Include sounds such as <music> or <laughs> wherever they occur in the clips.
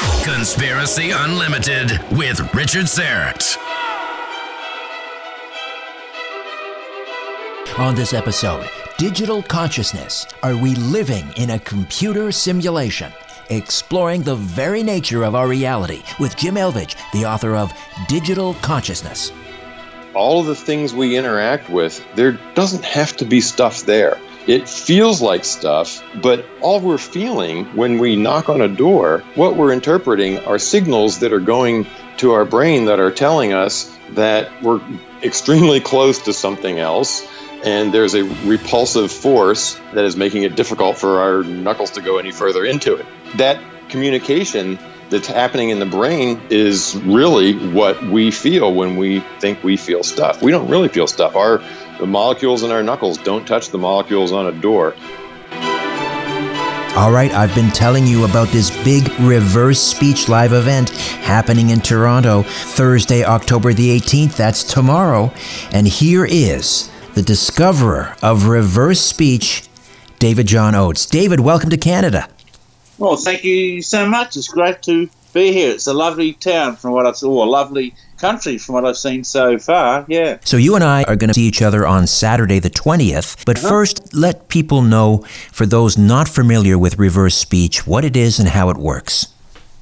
Conspiracy Unlimited with Richard Syrett. On this episode, digital consciousness. Are we living in a computer simulation? Exploring the very nature of our reality with Jim Elvidge, the author of Digital Consciousness. All of the things we interact with, there doesn't have to be stuff there. It feels like stuff, but all we're feeling when we knock on a door, what we're interpreting are signals that are going to our brain that are telling us that we're extremely close to something else and there's a repulsive force that is making it difficult for our knuckles to go any further into it. That communication that's happening in the brain is really what we feel when we think we feel stuff. We don't really feel stuff. Our the molecules in our knuckles don't touch the molecules on a door. All right, I've been telling you about this big reverse speech live event happening in Toronto Thursday, October the 18th. That's tomorrow. And here is the discoverer of reverse speech, David John Oates. David, welcome to Canada. Well, thank you so much. It's great to be here. It's a lovely town from what I saw, a lovely country from what I've seen so far. Yeah. So you and I are going to see each other on Saturday the 20th. But uh-huh. first, let people know, for those not familiar with reverse speech, what it is and how it works.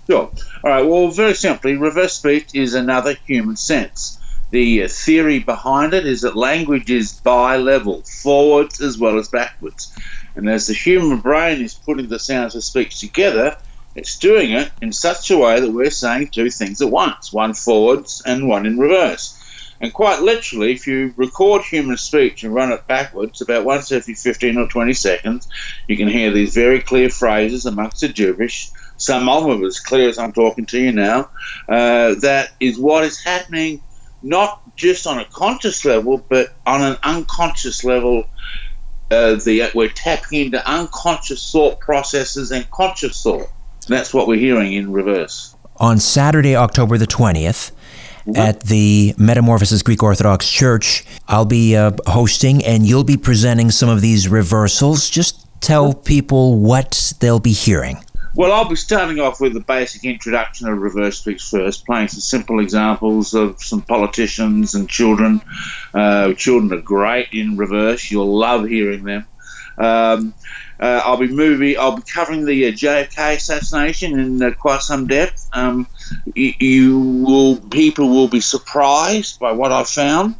Sure. All right. Well, very simply, reverse speech is another human sense. The theory behind it is that language is bi-level, forwards as well as backwards. And as the human brain is putting the sounds of speech together, it's doing it in such a way that we're saying two things at once one forwards and one in reverse. And quite literally, if you record human speech and run it backwards about once every 15 or 20 seconds, you can hear these very clear phrases amongst the gibberish. Some of them as clear as I'm talking to you now. Uh, that is what is happening not just on a conscious level, but on an unconscious level. Uh, the, we're tapping into unconscious thought processes and conscious thought. That's what we're hearing in reverse. On Saturday, October the 20th, mm-hmm. at the Metamorphosis Greek Orthodox Church, I'll be uh, hosting and you'll be presenting some of these reversals. Just tell people what they'll be hearing. Well, I'll be starting off with the basic introduction of reverse speech first, playing some simple examples of some politicians and children. Uh, children are great in reverse. You'll love hearing them. Um, uh, I'll be moving. I'll be covering the uh, JFK assassination in uh, quite some depth. Um, you, you, will, people will be surprised by what I've found.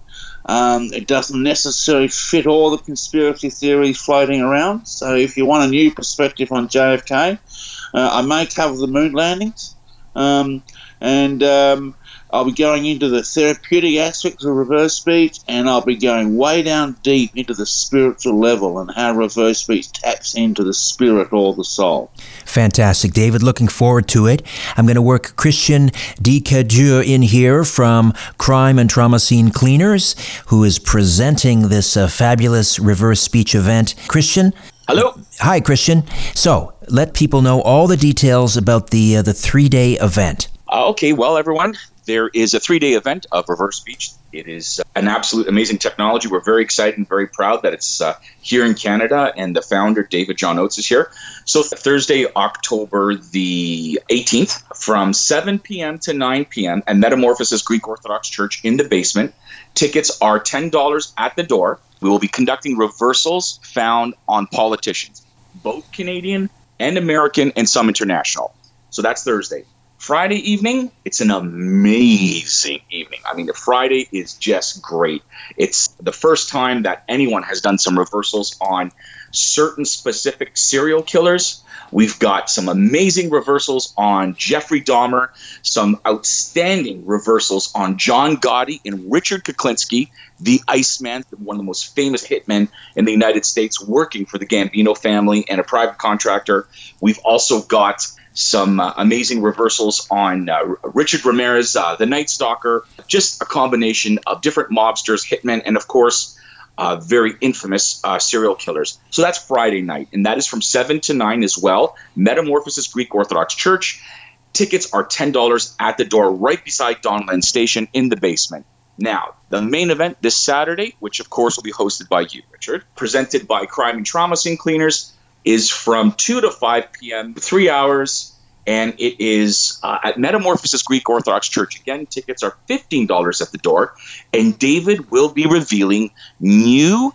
Um, it doesn't necessarily fit all the conspiracy theories floating around. So, if you want a new perspective on JFK, I may cover the moon landings, um, and um, I'll be going into the therapeutic aspects of reverse speech, and I'll be going way down deep into the spiritual level and how reverse speech taps into the spirit or the soul. Fantastic, David. Looking forward to it. I'm going to work Christian Dicadieu in here from Crime and Trauma Scene Cleaners, who is presenting this uh, fabulous reverse speech event. Christian. Hello. Hi, Christian. So, let people know all the details about the uh, the three day event. Uh, okay, well, everyone, there is a three day event of reverse speech. It is uh, an absolute amazing technology. We're very excited and very proud that it's uh, here in Canada, and the founder, David John Oates, is here. So, Thursday, October the 18th, from 7 p.m. to 9 p.m., at Metamorphosis Greek Orthodox Church in the basement. Tickets are $10 at the door. We will be conducting reversals found on politicians, both Canadian and American, and some international. So, that's Thursday. Friday evening, it's an amazing evening. I mean, the Friday is just great. It's the first time that anyone has done some reversals on certain specific serial killers. We've got some amazing reversals on Jeffrey Dahmer, some outstanding reversals on John Gotti and Richard Kuklinski, the Iceman, one of the most famous hitmen in the United States, working for the Gambino family and a private contractor. We've also got some uh, amazing reversals on uh, Richard Ramirez, uh, the Night Stalker, just a combination of different mobsters, hitmen, and of course, uh, very infamous uh, serial killers. So that's Friday night, and that is from 7 to 9 as well. Metamorphosis Greek Orthodox Church. Tickets are $10 at the door right beside Donlands Station in the basement. Now, the main event this Saturday, which of course will be hosted by you, Richard, presented by Crime and Trauma Scene Cleaners, is from 2 to 5 p.m., three hours, and it is uh, at Metamorphosis Greek Orthodox Church. Again, tickets are $15 at the door, and David will be revealing new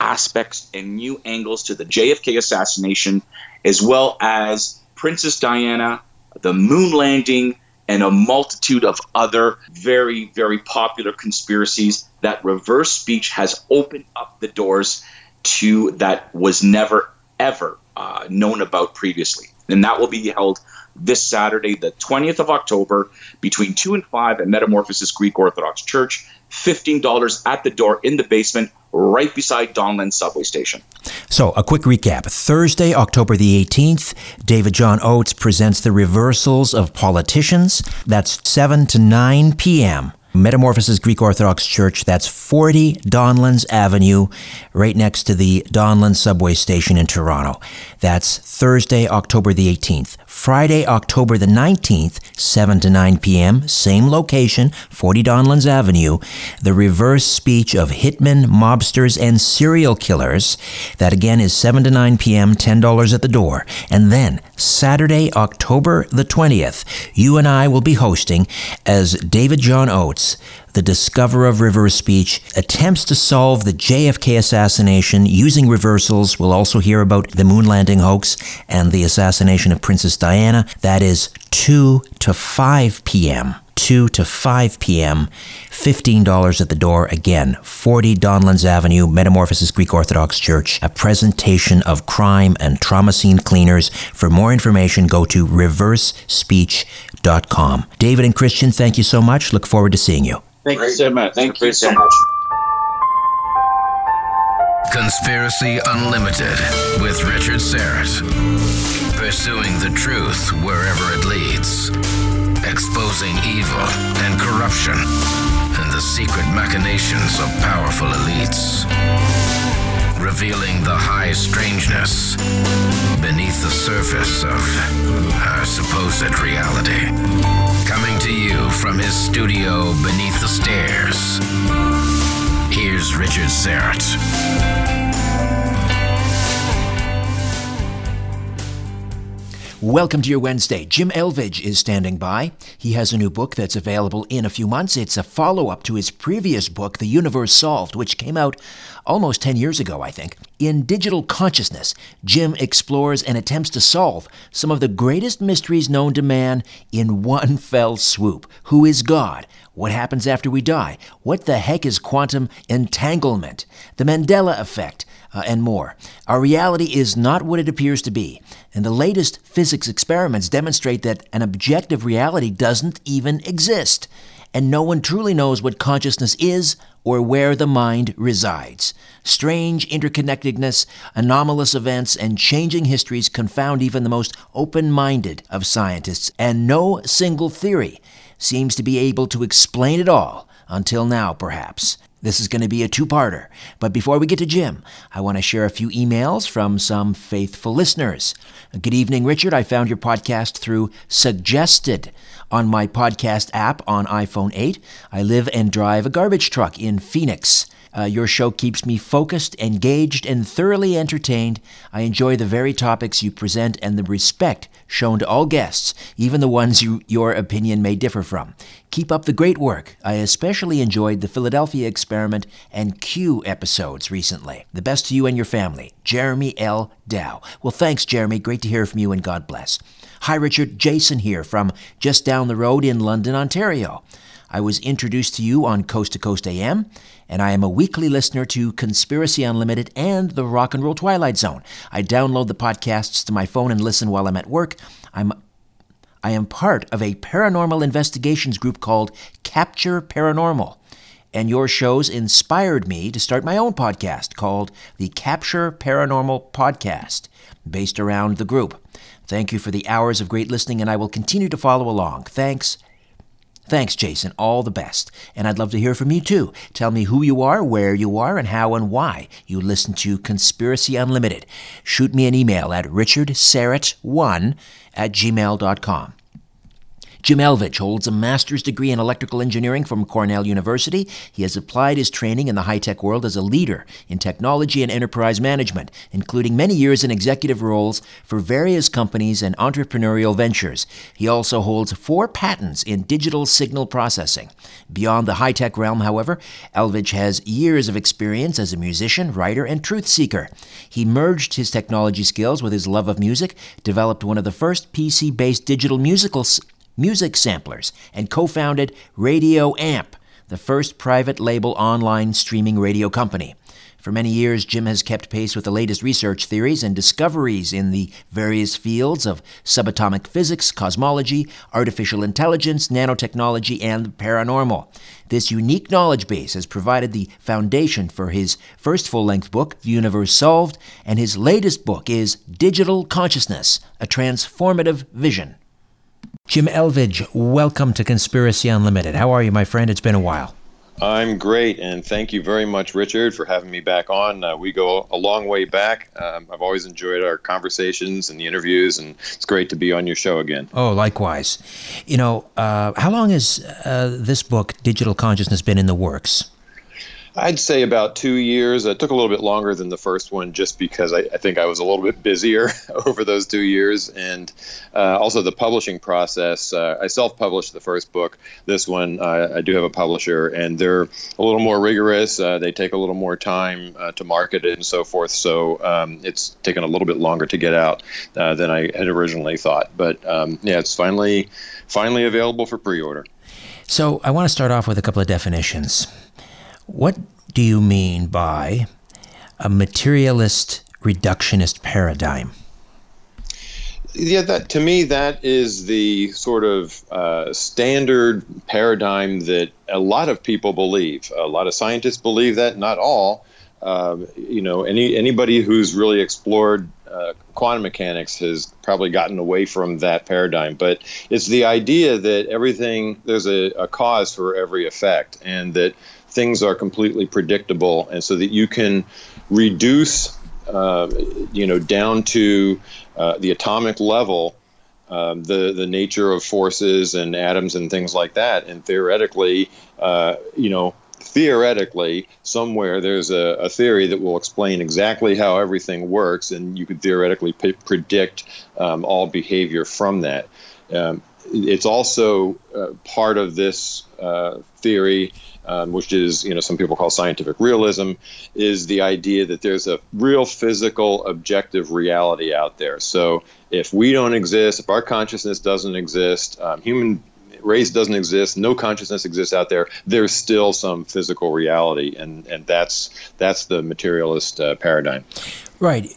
aspects and new angles to the JFK assassination, as well as Princess Diana, the moon landing, and a multitude of other very, very popular conspiracies that reverse speech has opened up the doors to that was never ever uh, known about previously. And that will be held this Saturday, the 20th of October, between 2 and 5 at Metamorphosis Greek Orthodox Church. $15 at the door in the basement, right beside Donlands subway station. So, a quick recap. Thursday, October the 18th, David John Oates presents the reversals of politicians. That's 7 to 9 p.m. Metamorphosis Greek Orthodox Church. That's 40 Donlands Avenue, right next to the Donlands subway station in Toronto. That's Thursday, October the 18th. Friday, October the 19th, 7 to 9 p.m., same location, 40 Donlands Avenue, the reverse speech of hitmen, mobsters, and serial killers. That again is 7 to 9 p.m., $10 at the door. And then Saturday, October the 20th, you and I will be hosting as David John Oates the discoverer of reverse speech, attempts to solve the JFK assassination using reversals. We'll also hear about the moon landing hoax and the assassination of Princess Diana. That is 2 to 5 p.m. 2 to 5 p.m. $15 at the door. Again, 40 Donlands Avenue, Metamorphosis Greek Orthodox Church. A presentation of crime and trauma scene cleaners. For more information, go to reversespeech.com. David and Christian, thank you so much. Look forward to seeing you. Thank you so much. Thank you so much. Conspiracy Unlimited with Richard Syrett. Pursuing the truth wherever it leads. Exposing evil and corruption and the secret machinations of powerful elites. Revealing the high strangeness beneath the surface of our supposed reality. Coming to you from his studio beneath the stairs. Here's Richard Syrett. Welcome to your Wednesday. Jim Elvidge is standing by. He has a new book that's available in a few months. It's a follow up to his previous book, The Universe Solved, which came out almost 10 years ago, I think. In Digital Consciousness, Jim explores and attempts to solve some of the greatest mysteries known to man in one <laughs> fell swoop. Who is God? What happens after we die? What the heck is quantum entanglement? The Mandela effect? Uh, and more. Our reality is not what it appears to be, and the latest physics experiments demonstrate that an objective reality doesn't even exist, and no one truly knows what consciousness is or where the mind resides. Strange interconnectedness, anomalous events, and changing histories confound even the most open minded of scientists, and no single theory seems to be able to explain it all, until now, perhaps. This is going to be a two parter. But before we get to Jim, I want to share a few emails from some faithful listeners. Good evening, Richard. I found your podcast through Suggested on my podcast app on iPhone 8. I live and drive a garbage truck in Phoenix. Uh, your show keeps me focused, engaged, and thoroughly entertained. I enjoy the very topics you present and the respect shown to all guests, even the ones you, your opinion may differ from. Keep up the great work. I especially enjoyed the Philadelphia experiment and Q episodes recently. The best to you and your family. Jeremy L. Dow. Well, thanks, Jeremy. Great to hear from you and God bless. Hi, Richard. Jason here from just down the road in London, Ontario. I was introduced to you on Coast to Coast AM, and I am a weekly listener to Conspiracy Unlimited and the Rock and Roll Twilight Zone. I download the podcasts to my phone and listen while I'm at work. I'm I am part of a paranormal investigations group called Capture Paranormal. And your shows inspired me to start my own podcast called the Capture Paranormal Podcast, based around the group. Thank you for the hours of great listening, and I will continue to follow along. Thanks. Thanks, Jason. All the best. And I'd love to hear from you too. Tell me who you are, where you are, and how and why you listen to Conspiracy Unlimited. Shoot me an email at richardsyrett1 at gmail.com. Jim Elvidge holds a master's degree in electrical engineering from Cornell University. He has applied his training in the high tech world as a leader in technology and enterprise management, including many years in executive roles for various companies and entrepreneurial ventures. He also holds four patents in digital signal processing. Beyond the high tech realm, however, Elvidge has years of experience as a musician, writer, and truth seeker. He merged his technology skills with his love of music, developed one of the first PC based digital musicals music samplers, and co founded Radio Amp, the first private label online streaming radio company. For many years, Jim has kept pace with the latest research theories and discoveries in the various fields of subatomic physics, cosmology, artificial intelligence, nanotechnology, and the paranormal. This unique knowledge base has provided the foundation for his first full length book, The Universe Solved, and his latest book is Digital Consciousness A Transformative Vision. Jim Elvidge, welcome to Conspiracy Unlimited. How are you, my friend? It's been a while. I'm great, and thank you very much, Richard, for having me back on. Uh, we go a long way back. Um, I've always enjoyed our conversations and the interviews, and it's great to be on your show again. Oh, likewise. You know, uh, how long has uh, this book, Digital Consciousness, been in the works? I'd say about two years. It took a little bit longer than the first one just because I, I think I was a little bit busier <laughs> over those two years. And uh, also the publishing process. Uh, I self published the first book. This one, uh, I do have a publisher, and they're a little more rigorous. Uh, they take a little more time uh, to market it and so forth. So um, it's taken a little bit longer to get out uh, than I had originally thought. But um, yeah, it's finally, finally available for pre order. So I want to start off with a couple of definitions. What do you mean by a materialist reductionist paradigm? Yeah, that to me that is the sort of uh, standard paradigm that a lot of people believe. A lot of scientists believe that, not all. Um, you know, any anybody who's really explored uh, quantum mechanics has probably gotten away from that paradigm. But it's the idea that everything there's a, a cause for every effect, and that things are completely predictable, and so that you can reduce, uh, you know, down to uh, the atomic level. Um, the the nature of forces and atoms and things like that, and theoretically, uh, you know, theoretically, somewhere there's a, a, theory that will explain exactly how everything works, and you could theoretically p- predict um, all behavior from that. Um, it's also uh, part of this uh, theory um, which is you know some people call scientific realism, is the idea that there's a real physical objective reality out there. So if we don't exist, if our consciousness doesn't exist, um, human race doesn't exist, no consciousness exists out there, there's still some physical reality, and and that's that's the materialist uh, paradigm. Right.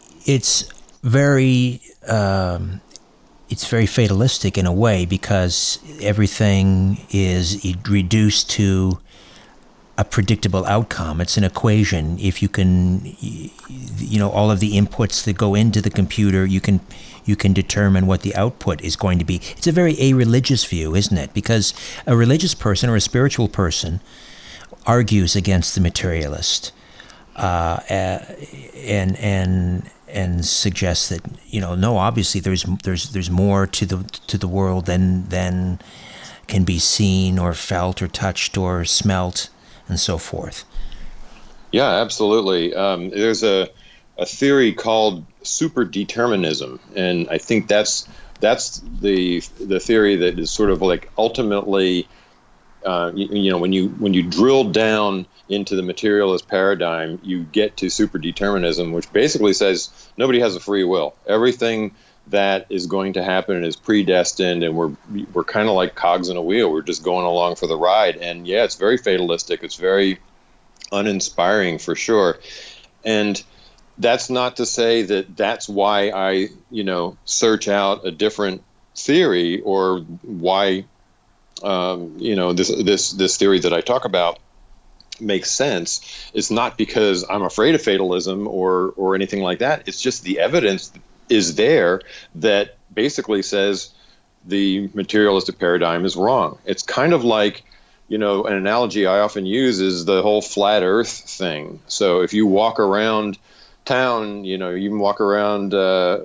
it's very um, it's very fatalistic in a way because everything is reduced to a predictable outcome. It's an equation. If you can, you know, all of the inputs that go into the computer, you can you can determine what the output is going to be. It's a very a religious view, isn't it? Because a religious person or a spiritual person argues against the materialist, uh, and and and suggests that you know no obviously there's there's there's more to the to the world than than can be seen or felt or touched or smelt and so forth. Yeah, absolutely. Um, there's a a theory called superdeterminism, and I think that's that's the the theory that is sort of like ultimately uh, you, you, know, when you when you drill down into the materialist paradigm, you get to superdeterminism, which basically says nobody has a free will. Everything that is going to happen is predestined, and we're we're kind of like cogs in a wheel. We're just going along for the ride, and yeah, it's very fatalistic. It's very uninspiring for sure, and that's not to say that that's why I you know search out a different theory or why um, you know this this this theory that I talk about makes sense. It's not because I'm afraid of fatalism or or anything like that. It's just the evidence is there that basically says the materialistic paradigm is wrong. It's kind of like you know an analogy I often use is the whole flat Earth thing. So if you walk around town, you know, you can walk around. Uh,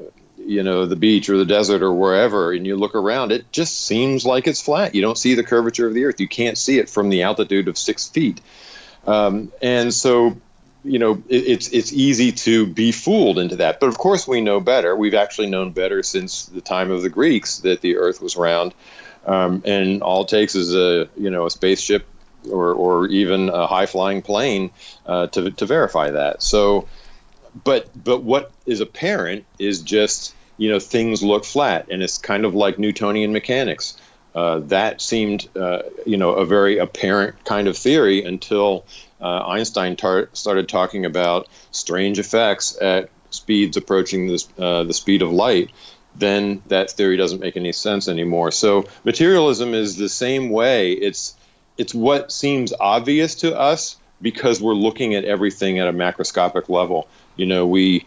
you know the beach or the desert or wherever and you look around it just seems like it's flat. You don't see the curvature of the earth. You can't see it from the altitude of six feet. Um, and so you know it, it's it's easy to be fooled into that. But of course we know better. We've actually known better since the time of the greeks that the earth was round. Um, and all it takes is a you know a spaceship or, or even a high flying plane uh, to, to verify that. So but but what is apparent is just you know things look flat, and it's kind of like Newtonian mechanics. Uh, that seemed uh, you know a very apparent kind of theory until uh, Einstein tar- started talking about strange effects at speeds approaching uh, the speed of light. Then that theory doesn't make any sense anymore. So materialism is the same way. It's it's what seems obvious to us because we're looking at everything at a macroscopic level. You know, we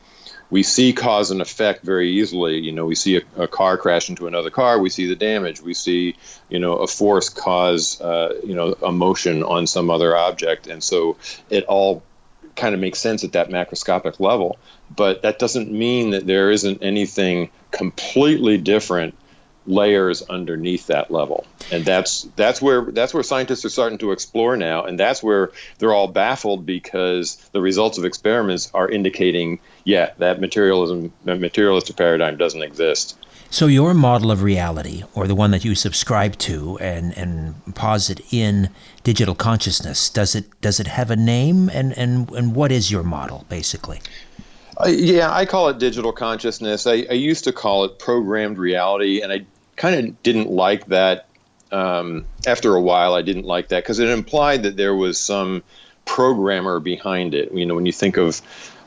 we see cause and effect very easily. You know, we see a, a, car crash into another car, we see the damage. We see, you know, a force cause, uh, you know, a motion on some other object, and so it all kind of makes sense at that macroscopic level. But that doesn't mean that there isn't anything completely different layers underneath that level. And that's that's where that's where scientists are starting to explore now. And that's where they're all baffled because the results of experiments are indicating yeah that materialism that materialistic paradigm doesn't exist. So your model of reality or the one that you subscribe to and and posit in digital consciousness does it does it have a name? And and and what is your model basically? Uh, yeah, I call it digital consciousness. I, I, used to call it programmed reality, and I kind of didn't like that. Um, after a while, I didn't like that because it implied that there was some programmer behind it. You know, when you think of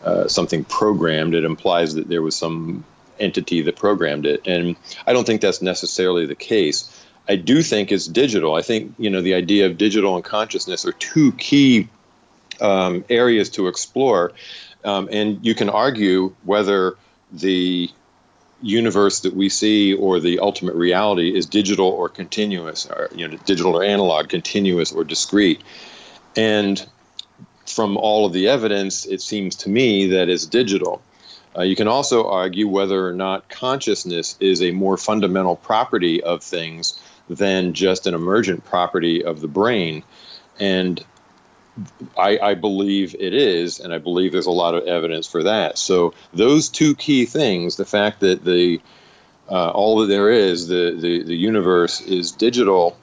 uh, something programmed, it implies that there was some entity that programmed it, and I don't think that's necessarily the case. I do think it's digital. I think you know the idea of digital and consciousness are two key um, areas to explore. Um, and you can argue whether the universe that we see or the ultimate reality is digital or continuous, or you know, digital or analog, continuous or discrete. And from all of the evidence, it seems to me that it's digital. Uh, you can also argue whether or not consciousness is a more fundamental property of things than just an emergent property of the brain. And I, I, believe it is, and I believe there's a lot of evidence for that. So those two key things: the fact that the uh, all that there is, the, the the universe is digital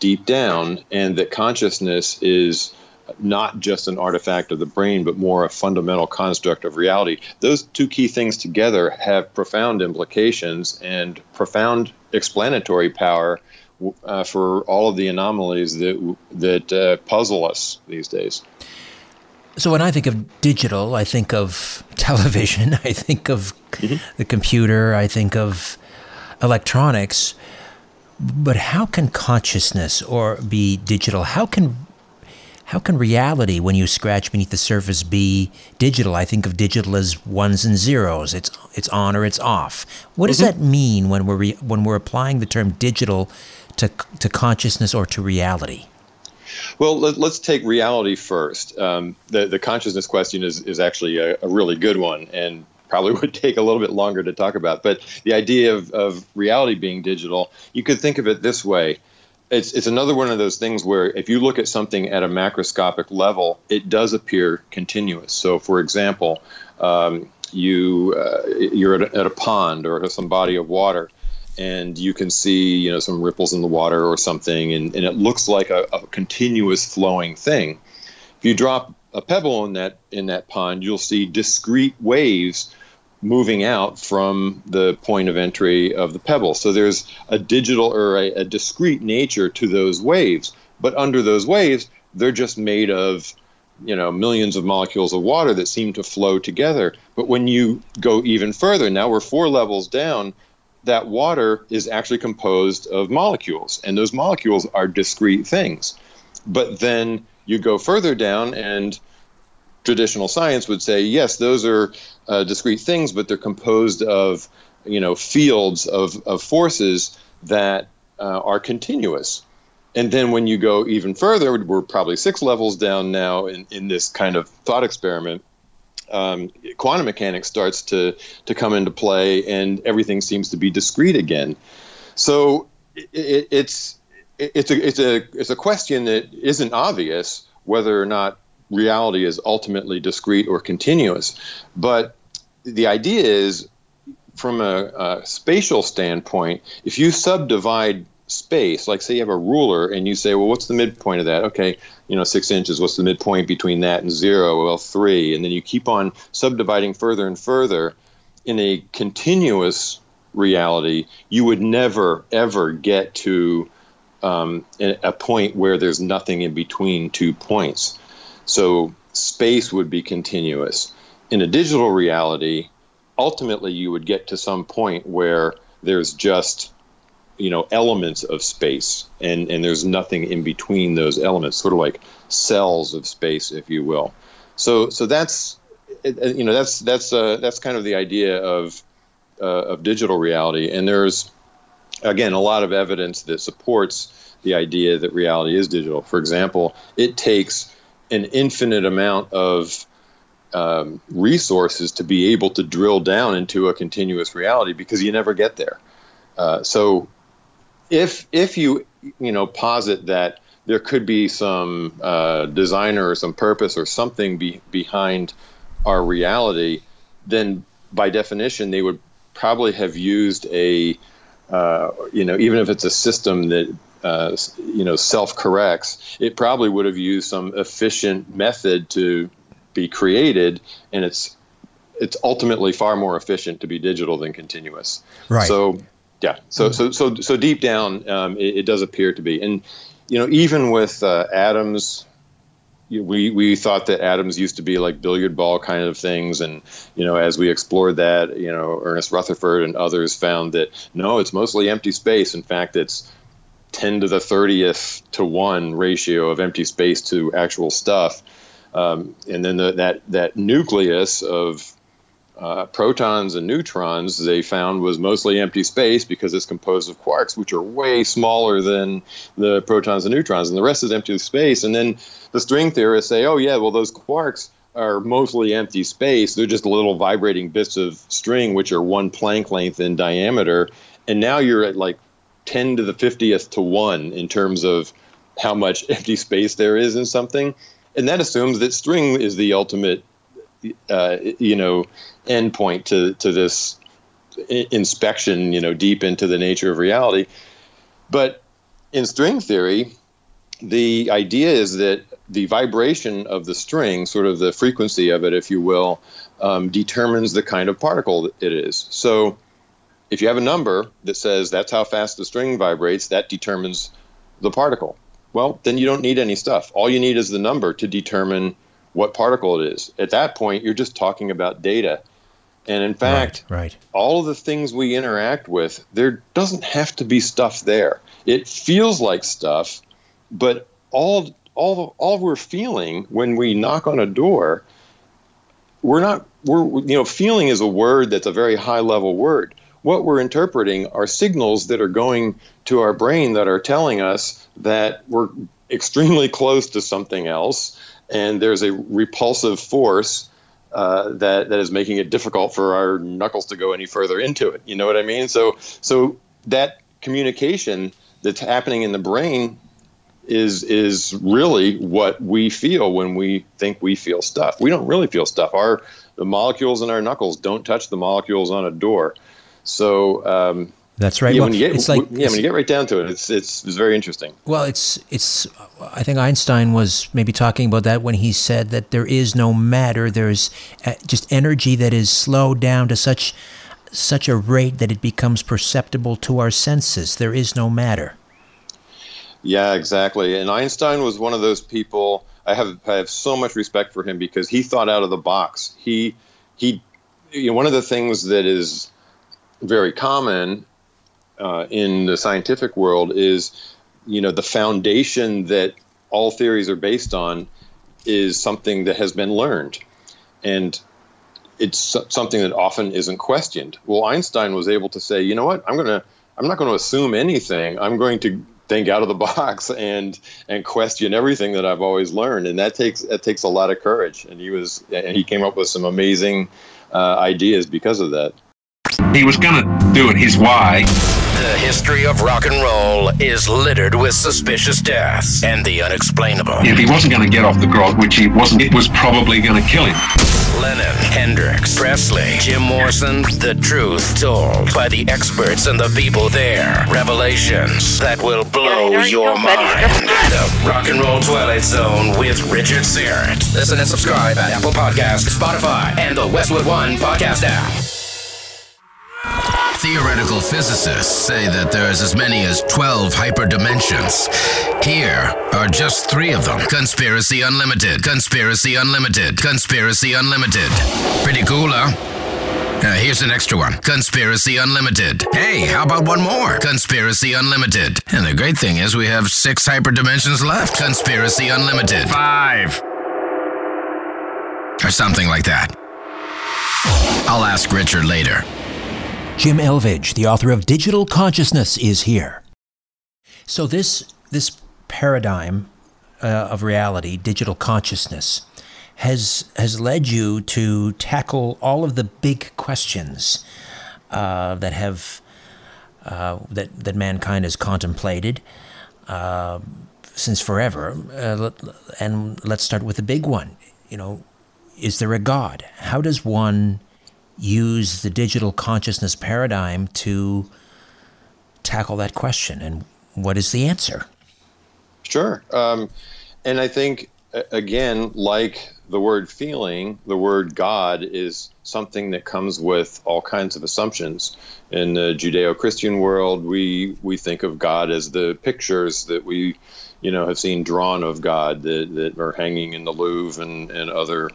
deep down, and that consciousness is not just an artifact of the brain, but more a fundamental construct of reality. Those two key things together have profound implications and profound explanatory power uh, for all of the anomalies that that uh, puzzle us these days. So when I think of digital, I think of <laughs> television, <laughs> I think of mm-hmm. the computer, I think of electronics. But how can consciousness or be digital? How can how can reality, when you scratch beneath the surface, be digital? I think of digital as ones and zeros. It's it's on or it's off. What does mm-hmm. that mean when we're re, when we're applying the term digital to, to consciousness or to reality? Well, let, us take reality first. Um, the, the consciousness question is, is actually a, a, really good one and probably <laughs> would take a little bit longer to talk about. But the idea of, of reality being digital, you could think of it this way. It's, it's another one of those things where if you look at something at a macroscopic level, it does appear continuous. So, for example, um, you, uh, you're at a, at a pond or some body of water and you can see you know some ripples in the water or something, and, and it looks like a, a continuous flowing thing. If you drop a pebble in that in that pond, you'll see discrete waves moving out from the point of entry of the pebble. So there's a digital or a, a discrete nature to those waves. But under those waves, they're just made of you know millions of molecules of water that seem to flow together but when you go even further now we're four levels down that water is actually composed of molecules and those molecules are discrete things but then you go further down and traditional science would say yes those are uh, discrete things but they're composed of you know fields of, of forces that uh, are continuous and then when you go even further, we're probably six levels down now in, in this kind of thought experiment. Um, quantum mechanics starts to to come into play, and everything seems to be discrete again. So it, it's it's a it's a it's a question that isn't obvious whether or not reality is ultimately discrete or continuous. But the idea is, from a, a spatial standpoint, if you subdivide space, like say you have a ruler and you say, well, what's the midpoint of that? Okay, you know, six inches. What's the midpoint between that and zero? Well, three. And then you keep on subdividing further and further. In a continuous reality, you would never, ever get to um, a point where there's nothing in between two points. So space would be continuous. In a digital reality, ultimately you would get to some point where there's just you know elements of space and and there's nothing in between those elements sort of like cells of space if you will. So so that's you know that's that's uh, that's kind of the idea of uh, of digital reality. And there's again a lot of evidence that supports the idea that reality is digital. For example it takes an infinite amount of um, resources to be able to drill down into a continuous reality because you never get there. Uh, so if if you you know posit that there could be some uh, designer or some purpose or something be, behind our reality, then by definition they would probably have used a uh, you know even if it's a system that uh, you know self corrects, it probably would have used some efficient method to be created, and it's it's ultimately far more efficient to be digital than continuous. Right. So yeah. So so so so deep down, um, it, it, does appear to be, and you know, even with uh, atoms, we we thought that atoms used to be like billiard ball kind of things, and you know, as we explored that, you know, Ernest Rutherford and others found that no, it's mostly empty space. In fact, it's 10 to the 30th to 1 ratio of empty space to actual stuff. Um, and then the, that, that nucleus of uh, protons and neutrons they found was mostly empty space because it's composed of quarks, which are way smaller than the protons and neutrons, and the rest is empty space. And then the string theorists say, oh, yeah, well, those quarks are mostly empty space. They're just little vibrating bits of string, which are one Planck length in diameter. And now you're at like 10 to the 50th to 1 in terms of how much <laughs> empty space there is in something. And that assumes that string is the ultimate uh, you know endpoint to to this inspection, you know, deep into the nature of reality. But in string theory, the idea is that the vibration of the string, sort of the frequency of it, if you will, um, determines the kind of particle it is. So if you have a number that says that's how fast the string vibrates, that determines the particle. Well, then you don't need any stuff. All you need is the number to determine what particle it is. At that point, you're just talking about data. And in fact, right, right. all of the things we interact with, there doesn't have to be stuff there. It feels like stuff, but all all all we're feeling when we knock on a door, we're not we're you know feeling is a word that's a very high level word. What we're interpreting are signals that are going to our brain that are telling us that we're extremely close to something else and there's a repulsive force uh, that that is making it difficult for our knuckles to go any further into it. You know what I mean? So so that communication that's happening in the brain is is really what we feel when we think we feel stuff. We don't really feel stuff. Our the molecules in our knuckles don't touch the molecules on a door. So um, That's right. Yeah, well, when you get it's like yeah, when you get right down to it, it's it's, it's very interesting. Well, it's it's. I think Einstein was maybe talking about that when he said that there is no matter. There's uh, just energy that is slowed down to such such a rate that it becomes perceptible to our senses. There is no matter. Yeah, exactly. And Einstein was one of those people. I have I have so much respect for him because he thought out of the box. He he. You know, one of the things that is very common uh, in the scientific world is, you know, the foundation that all theories are based on is something that has been learned, and it's something that often isn't questioned. Well, Einstein was able to say, you know what, I'm gonna, I'm not going to assume anything. I'm going to think out of the <laughs> box and and question everything that I've always learned, and that takes that takes a lot of courage. And he was, and he came up with some amazing uh, ideas because of that. He was going to do it his way. The history of rock and roll is littered with suspicious deaths and the unexplainable. If he wasn't going to get off the grog, which he wasn't, it was probably going to kill him. Lennon, Hendrix, Presley, Jim Morrison, the truth told by the experts and the people there. Revelations that will blow your mind. The Rock and Roll Twilight Zone with Richard Syrett. Listen and subscribe at Apple Podcasts, Spotify, and the Westwood One podcast app. Theoretical physicists say that there's as many as 12 hyperdimensions. Here are just three of them Conspiracy Unlimited, Conspiracy Unlimited, Conspiracy Unlimited. Pretty cool, huh? Uh, here's an extra one Conspiracy Unlimited. Hey, how about one more? Conspiracy Unlimited. And the great thing is, we have six hyperdimensions left. Conspiracy Unlimited. Five. Or something like that. I'll ask Richard later. Jim Elvidge, the author of Digital Consciousness, is here. So this this paradigm uh, of reality, digital consciousness, has has led you to tackle all of the big questions uh, that have uh, that that mankind has contemplated uh, since forever. Uh, and let's start with the big one. You know, is there a God? How does one use the digital consciousness paradigm to tackle that question? And what is the answer? Sure. Um, and I think, again, like the word feeling, the word God is something that comes with all kinds of assumptions. In the Judeo Christian world, we, we think of God as the pictures that we you know, have seen drawn of God that, that are hanging in the Louvre and, and other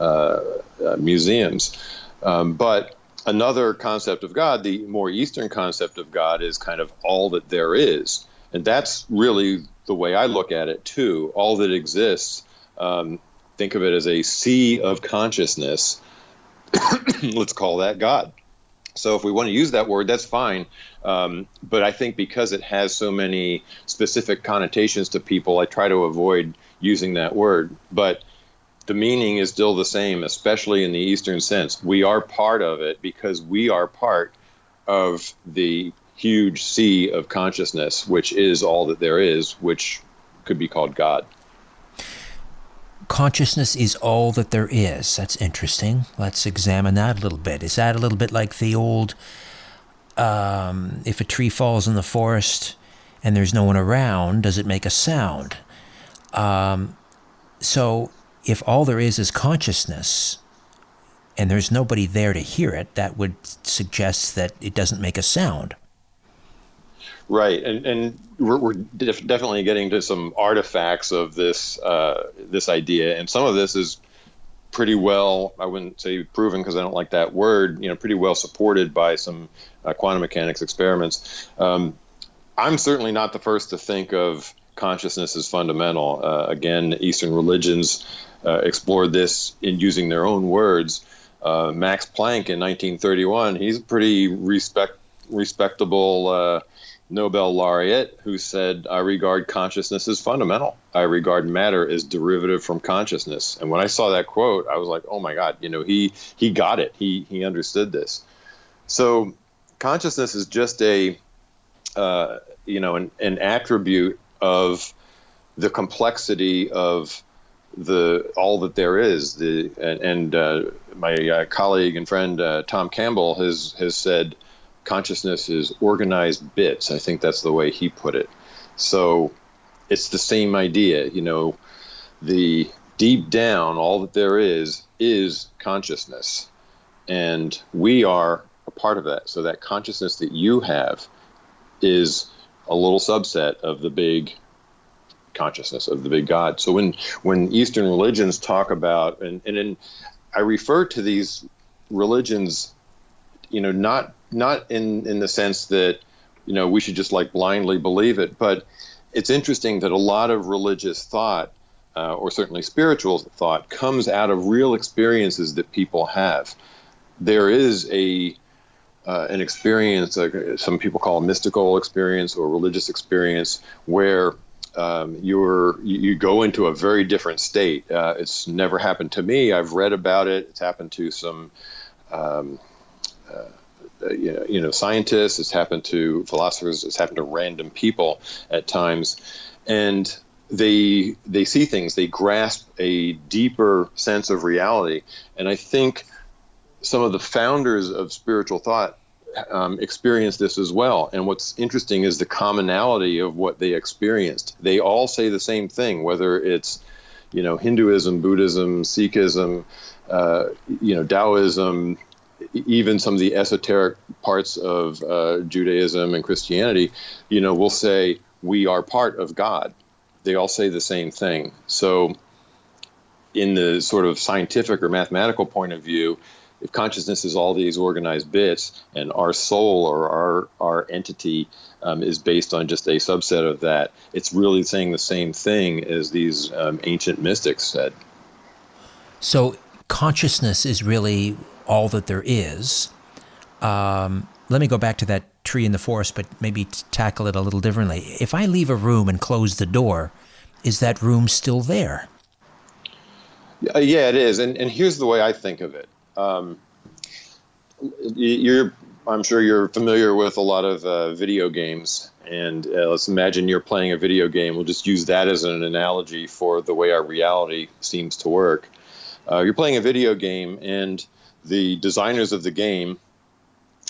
uh, uh, museums. Um, but another concept of God, the more Eastern concept of God, is kind of all that there is. And that's really the way I look at it, too. All that exists, um, think of it as a sea of consciousness. <coughs> Let's call that God. So if we want to use that word, that's fine. Um, but I think because it has so many specific connotations to people, I try to avoid using that word. But the meaning is still the same, especially in the Eastern sense. We are part of it because we are part of the huge sea of consciousness, which is all that there is, which could be called God. Consciousness is all that there is. That's interesting. Let's examine that a little bit. Is that a little bit like the old um, if a tree falls in the forest and there's no one around, does it make a sound? Um, so if all there is is consciousness and there's nobody there to hear it, that would suggest that it doesn't make a sound. Right, and and we're, we're def- definitely getting to some artifacts of this uh, this idea, and some of this is pretty well I wouldn't say proven because I don't like that word. You know, pretty well supported by some uh, quantum mechanics experiments. Um, I'm certainly not the first to think of consciousness as fundamental. Uh, again, Eastern religions uh, explored this in using their own words. Uh, Max Planck in 1931, he's a pretty respect, respectable uh, Nobel laureate who said, I regard consciousness as fundamental. I regard matter as derivative from consciousness. And when I saw that quote, I was like, oh my God, you know, he, he got it. He, he understood this. So consciousness is just a, uh, you know, an, an attribute of the complexity of the all that there is. The and, and uh, my uh, colleague and friend uh, Tom Campbell has has said consciousness is organized bits. I think that's the way he put it. So it's the same idea. You know, the deep down, all that there is is consciousness. And we are a part of that. So that consciousness that you have is a little subset of the big consciousness of the big God. So when when Eastern religions talk about and and in, I refer to these religions, you know, not not in in the sense that you know we should just like blindly believe it, but it's interesting that a lot of religious thought uh, or certainly spiritual thought comes out of real experiences that people have. There is a uh, an experience, uh, some people call a mystical experience or religious experience, where um, you're you go into a very different state. Uh, it's never happened to me. I've read about it. It's happened to some. Um, uh, you, know, you know, scientists. It's happened to philosophers. It's happened to random people at times, and they they see things. They grasp a deeper sense of reality, and I think some of the founders of spiritual thought um, experienced this as well. And what's interesting is the commonality of what they experienced. They all say the same thing, whether it's you know Hinduism, Buddhism, Sikhism, uh, you know Taoism, even some of the esoteric parts of uh, Judaism and Christianity. You know, will say we are part of God. They all say the same thing. So, in the sort of scientific or mathematical point of view, if consciousness is all these organized bits and our soul or our our entity um, is based on just a subset of that, it's really saying the same thing as these um, ancient mystics said. So consciousness is really all that there is. Um, let me go back to that tree in the forest, but maybe tackle it a little differently. If I leave a room and close the door, is that room still there? Yeah, it is. And, and here's the way I think of it um, you're, I'm sure you're familiar with a lot of uh, video games, and uh, let's imagine you're playing a video game. We'll just use that as an analogy for the way our reality seems to work. Uh, you're playing a video game, and the designers of the game,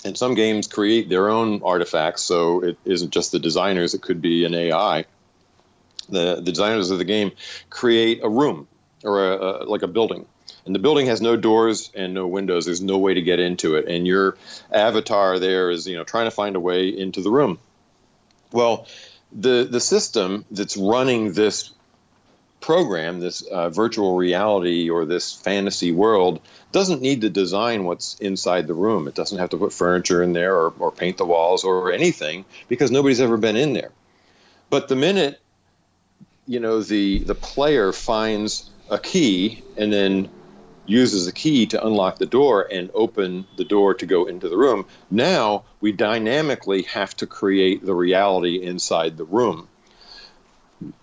and some games create their own artifacts, so it isn't just the designers; it could be an AI. The, the designers of the game create a room or a, a like a building and the building has no doors and no windows. There's no way to get into it, and your avatar there is you know trying to find a way into the room. Well, the the system that's running this program, this uh, virtual reality or this fantasy world, doesn't need to design what's inside the room. It doesn't have to put furniture in there or, or paint the walls or anything because nobody's ever been in there. But the minute you know the the player finds a key and then uses a key to unlock the door and open the door to go into the room. Now we dynamically have to create the reality inside the room.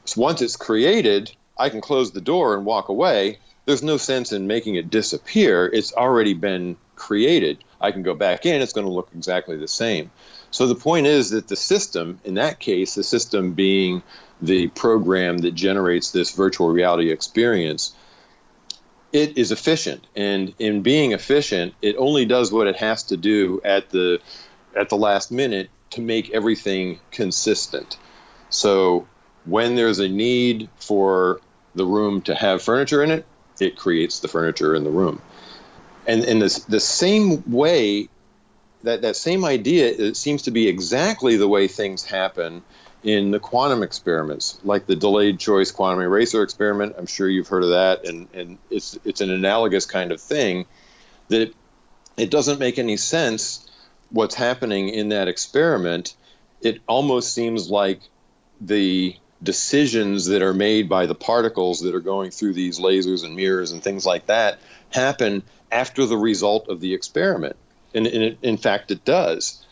So once it's created, I can close the door and walk away. There's no sense in making it disappear. It's already been created. I can go back in, it's going to look exactly the same. So the point is that the system, in that case, the system being the program that generates this virtual reality experience, it is efficient. And in being efficient it only does what it has to do at the at the last minute to make everything consistent. So when there's a need for the room to have furniture in it it creates the furniture in the room. And in this the same way that that same idea it seems to be exactly the way things happen in the quantum experiments, like the delayed choice quantum eraser experiment. I'm sure you've heard of that, and, and it's it's an analogous kind of thing that it, doesn't make any sense what's happening in that experiment. It almost seems like the decisions that are made by the particles that are going through these lasers and mirrors and things like that happen after the result of the experiment. And, and it, in fact, it does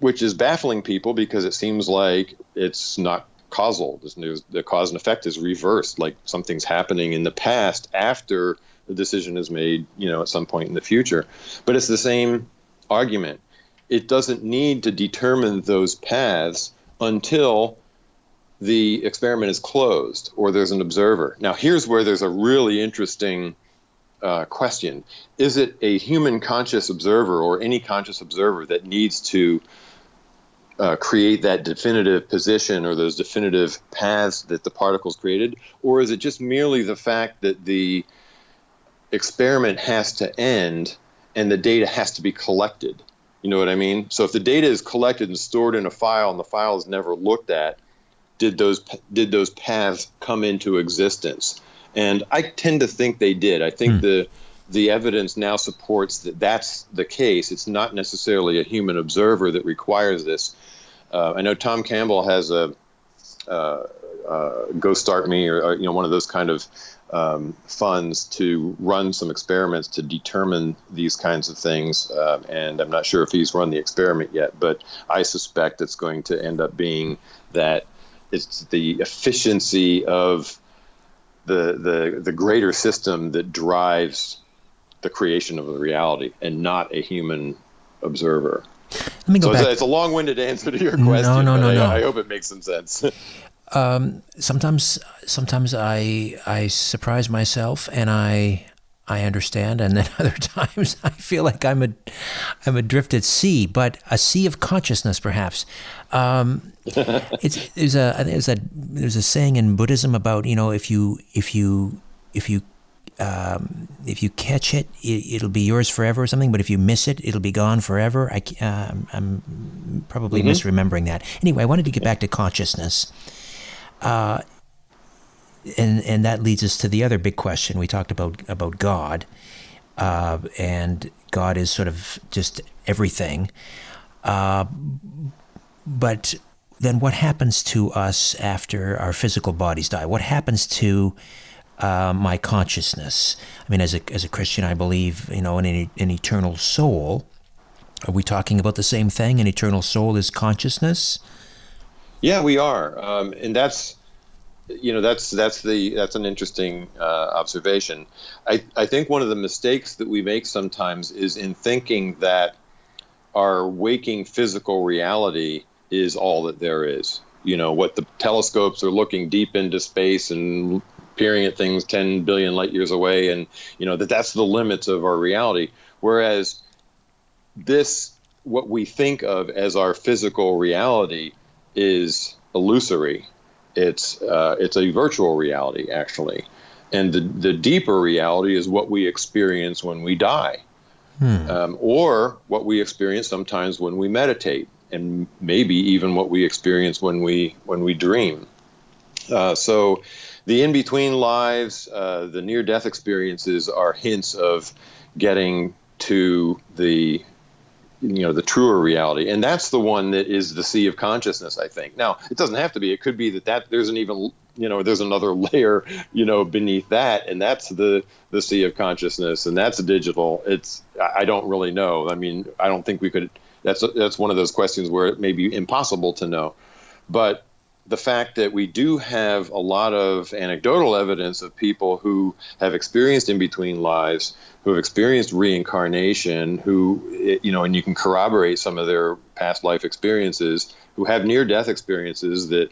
which is baffling people because it seems like it's not causal. This the cause and effect is reversed, like something's happening in the past after the decision is made, you know, at some point in the future. But it's the same argument. It doesn't need to determine those paths until the experiment is closed or there's an observer. Now, here's where there's a really interesting uh, question: Is it a human conscious observer or any conscious observer that needs to uh, create that definitive position or those definitive paths that the particles created, or is it just merely the fact that the experiment has to end and the data has to be collected? You know what I mean? So if the data is collected and stored in a file and the file is never looked at, did those did those paths come into existence? And I tend to think they did. I think hmm. the the evidence now supports that that's the case. It's not necessarily a human observer that requires this. Uh, I know Tom Campbell has a uh, uh, Go Start Me or, or, you know one of those kind of um, funds to run some experiments to determine these kinds of things. Uh, and I'm not sure if he's run the experiment yet, but I suspect it's going to end up being that it's the efficiency of the the the greater system that drives the creation of the reality and not a human observer. Let me go so back. It's, a, it's a long-winded answer to your question. No, no, no, no. I, I hope it makes some sense. <laughs> um, sometimes, sometimes I I surprise myself and I I understand, and then <laughs> other times I feel like I'm a I'm adrift at sea, but a sea of consciousness, perhaps. Um, <laughs> it's there's a there's a there's a saying in Buddhism about you know if you if you if you um, if you catch it, it, will be yours forever or something. But if you miss it, it'll be gone forever. I, uh, I'm probably mm-hmm. misremembering that. Anyway, I wanted to get back to consciousness. Uh, and and that leads us to the other big question we talked about about God, uh, and God is sort of just everything. Uh, but then, what happens to us after our physical bodies die? What happens to uh, my consciousness? I mean, as a as a Christian, I believe you know in an, an eternal soul. Are we talking about the same thing? An eternal soul is consciousness. Yeah, we are, um, and that's you know that's that's the that's an interesting uh, observation. I I think one of the mistakes that we make sometimes is in thinking that our waking physical reality is all that there is. You know what the telescopes are looking deep into space and peering at things 10 billion light years away, and you know that that's the limits of our reality. Whereas this, what we think of as our physical reality, is illusory it's uh, it's a virtual reality actually, and the the deeper reality is what we experience when we die, hmm. um, or what we experience sometimes when we meditate, and maybe even what we experience when we when we dream. Uh, so, the in between lives, uh, the near death experiences are hints of getting to the you know the truer reality. And that's the one that is the sea of consciousness i think. Now it doesn't have to be. It could be that that there's an even you know there's another <laughs> layer you know beneath that and that's the the sea of consciousness and that's digital. It's i don't really know. I mean i don't think we could that's that's one of those questions where it may be impossible to know. But the fact that we do have a lot of anecdotal evidence of people who have experienced in between lives, who have experienced reincarnation, who, you know, and you can corroborate some of their past life experiences, who have near death experiences that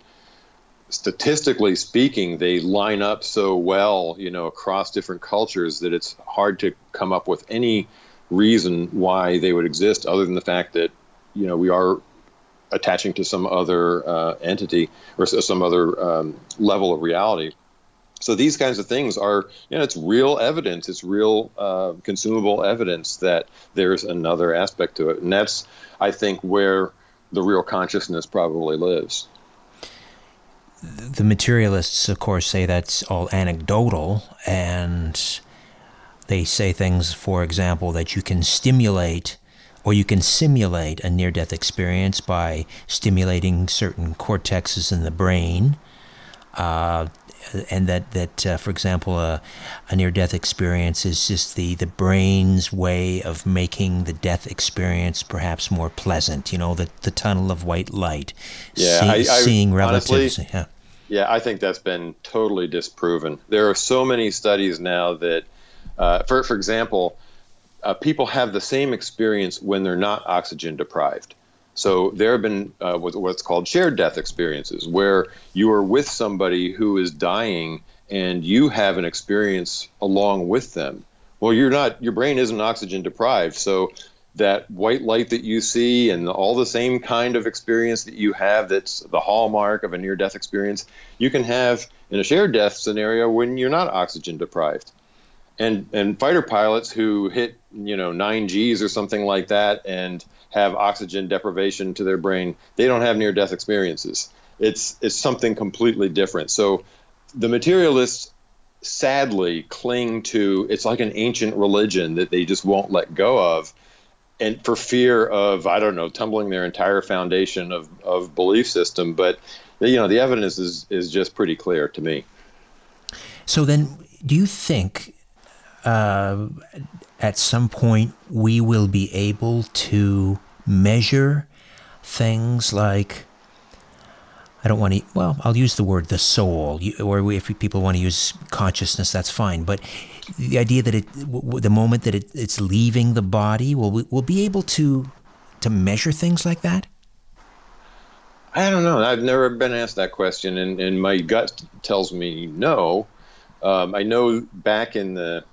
statistically speaking, they line up so well, you know, across different cultures that it's hard to come up with any reason why they would exist other than the fact that, you know, we are attaching to some other uh, entity or some other um, level of reality. So these kinds of things are, you know, it's real evidence. It's real uh, consumable evidence that there's another aspect to it, and that's, I think, where the real consciousness probably lives. The materialists, of course, say that's all anecdotal, and they say things, for example, that you can stimulate or you can simulate a near death experience by stimulating certain cortexes in the brain. Uh, and that, that uh, for example, uh, a near death experience is just the, the brain's way of making the death experience perhaps more pleasant. You know, the, the tunnel of white light, yeah, see, I, I, seeing relatives. Honestly, yeah. yeah, I think that's been totally disproven. There are so many studies now that, uh, for, for example, uh, people have the same experience when they're not oxygen deprived. So there have been uh, what's called shared death experiences, where you are with somebody who is dying and you have an experience along with them, Well, you're not. Your brain isn't oxygen deprived, so that white light that you see and all the same kind of experience that you have that's the hallmark of a near death experience you can have in a shared death scenario when you're not oxygen deprived and and fighter pilots who hit you know 9 Gs or something like that and have oxygen deprivation to their brain they don't have near death experiences it's it's something completely different so the materialists sadly cling to it's like an ancient religion that they just won't let go of and for fear of I don't know tumbling their entire foundation of, of belief system. But you know the evidence is is just pretty clear to me. So then, do you think uh, at some point we will be able to measure things like I don't want to. Well, I'll use the word the soul, or if people want to use consciousness, that's fine. But the idea that it, the moment that it, it's leaving the body, will we will be able to to measure things like that? I don't know. I've never been asked that question, and, and my gut tells me no. Um, I know back in the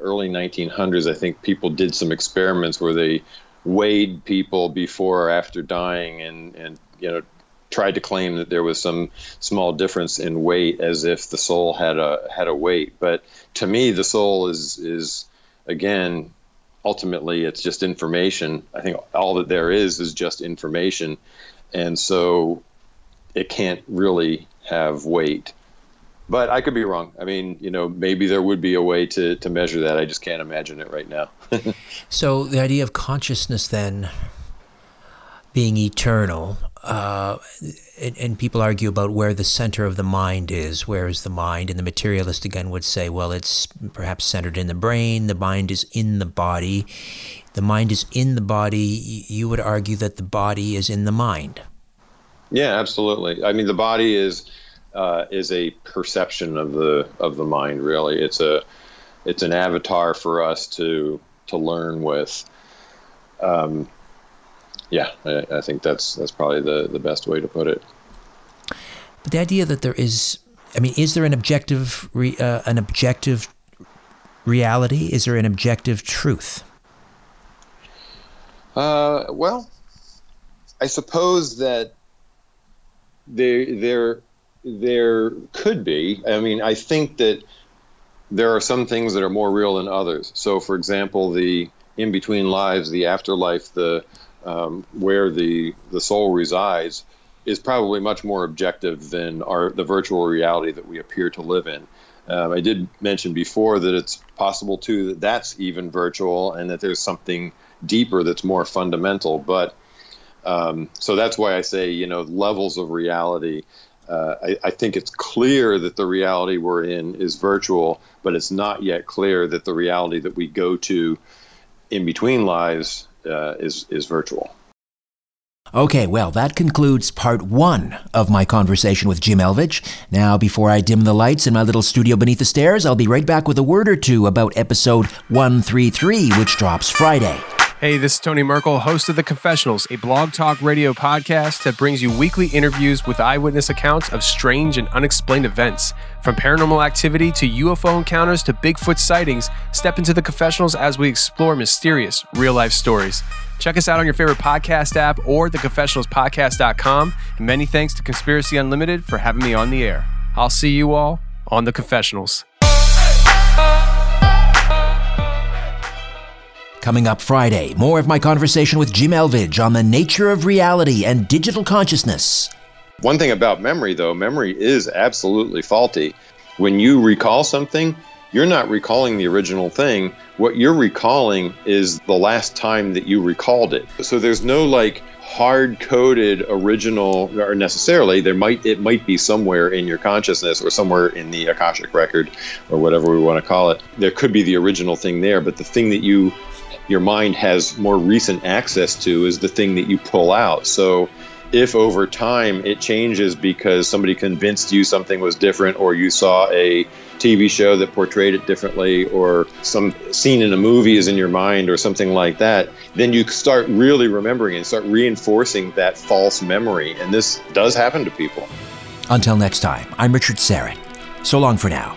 early 1900s, I think people did some experiments where they weighed people before or after dying, and and you know tried to claim that there was some small difference in weight as if the soul had a had a weight. But to me the soul is is again ultimately it's just information. I think all that there is is just information. And so it can't really have weight but I could be wrong. I mean, you know, maybe there would be a way to, to measure that. I just can't imagine it right now. <laughs> so the idea of consciousness then being eternal, uh, and, and, people argue about where the center of the mind is. Where is the mind? And the materialist again would say, well, it's perhaps centered in the brain. The mind is in the body. The mind is in the body. You would argue that the body is in the mind. Yeah, absolutely. I mean, the body is uh, is a perception of the of the mind. Really, it's a it's an avatar for us to to learn with. Um, yeah, I, I, think that's that's probably the, the best way to put it. But the idea that there is, I mean, is there an objective re, uh, an objective reality? Is there an objective truth? Uh, well, I suppose that there there there could be. I mean, I think that there are some things that are more real than others. So, for example, the in between lives, the afterlife, the um, where the the soul resides is probably much more objective than our the virtual reality that we appear to live in. Um, I did mention before that it's possible too that that's even virtual and that there's something deeper that's more fundamental. But um, so that's why I say you know levels of reality. Uh, I, I, think it's clear that the reality we're in is virtual, but it's not yet clear that the reality that we go to in between lives uh, is is virtual. Okay, well, that concludes part one of my conversation with Jim Elvidge. Now, before I dim the lights in my little studio beneath the stairs, I'll be right back with a word or two about episode 133, which drops Friday. Hey, this is Tony Merkel, host of The Confessionals, a blog talk radio podcast that brings you weekly interviews with eyewitness accounts of strange and unexplained events. From paranormal activity to UFO encounters to Bigfoot sightings, step into The Confessionals as we explore mysterious, real life stories. Check us out on your favorite podcast app or theconfessionalspodcast.com. And many thanks to Conspiracy Unlimited for having me on the air. I'll see you all on The Confessionals. Coming up Friday, more of my conversation with Jim Elvidge on the nature of reality and digital consciousness. One thing about memory, though, memory is absolutely faulty. When you recall something, you're not recalling the original thing. What you're recalling is the last time that you recalled it. So there's no like hard coded original or necessarily there might it might be somewhere in your consciousness or somewhere in the akashic record or whatever we want to call it there could be the original thing there but the thing that you your mind has more recent access to is the thing that you pull out. So if over time it changes because somebody convinced you something was different or you saw a TV show that portrayed it differently or some scene in a movie is in your mind or something like that, then you start really remembering and start reinforcing that false memory. And this does happen to people. Until next time, I'm Richard Syrett. So long for now.